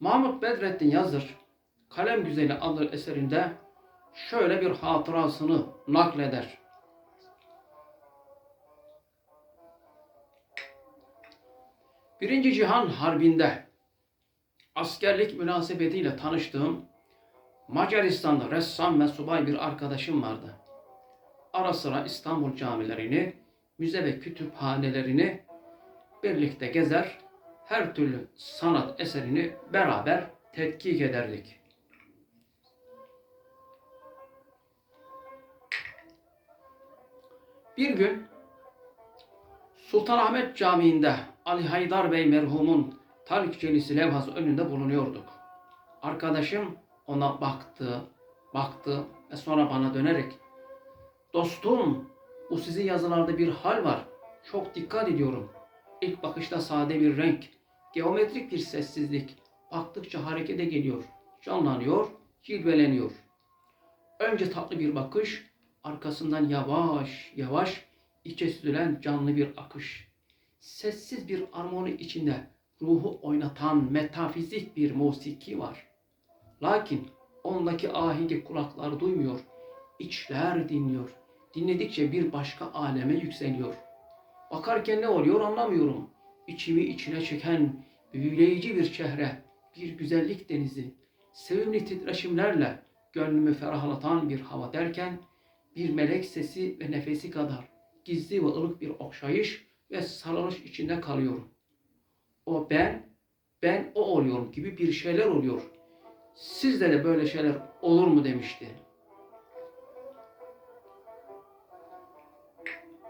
Mahmut Bedrettin Yazır, Kalem Güzeli adlı eserinde şöyle bir hatırasını nakleder. Birinci Cihan Harbi'nde askerlik münasebetiyle tanıştığım Macaristan'da ressam ve subay bir arkadaşım vardı. Ara sıra İstanbul camilerini, müze ve kütüphanelerini birlikte gezer, her türlü sanat eserini beraber tetkik ederdik. Bir gün Sultanahmet Camii'nde Ali Haydar Bey merhumun tarikçelisi levhası önünde bulunuyorduk. Arkadaşım ona baktı, baktı ve sonra bana dönerek Dostum, bu sizin yazılarda bir hal var. Çok dikkat ediyorum. İlk bakışta sade bir renk, geometrik bir sessizlik. Baktıkça harekete geliyor, canlanıyor, cilveleniyor. Önce tatlı bir bakış, arkasından yavaş yavaş içe süzülen canlı bir akış. Sessiz bir armoni içinde ruhu oynatan metafizik bir musiki var. Lakin ondaki ahengi kulaklar duymuyor, içler dinliyor. Dinledikçe bir başka aleme yükseliyor. Bakarken ne oluyor anlamıyorum. İçimi içine çeken büyüleyici bir çehre, bir güzellik denizi, sevimli titreşimlerle gönlümü ferahlatan bir hava derken bir melek sesi ve nefesi kadar gizli ve ılık bir okşayış ve sarılış içinde kalıyorum. O ben, ben o oluyorum gibi bir şeyler oluyor. Sizde de böyle şeyler olur mu demişti.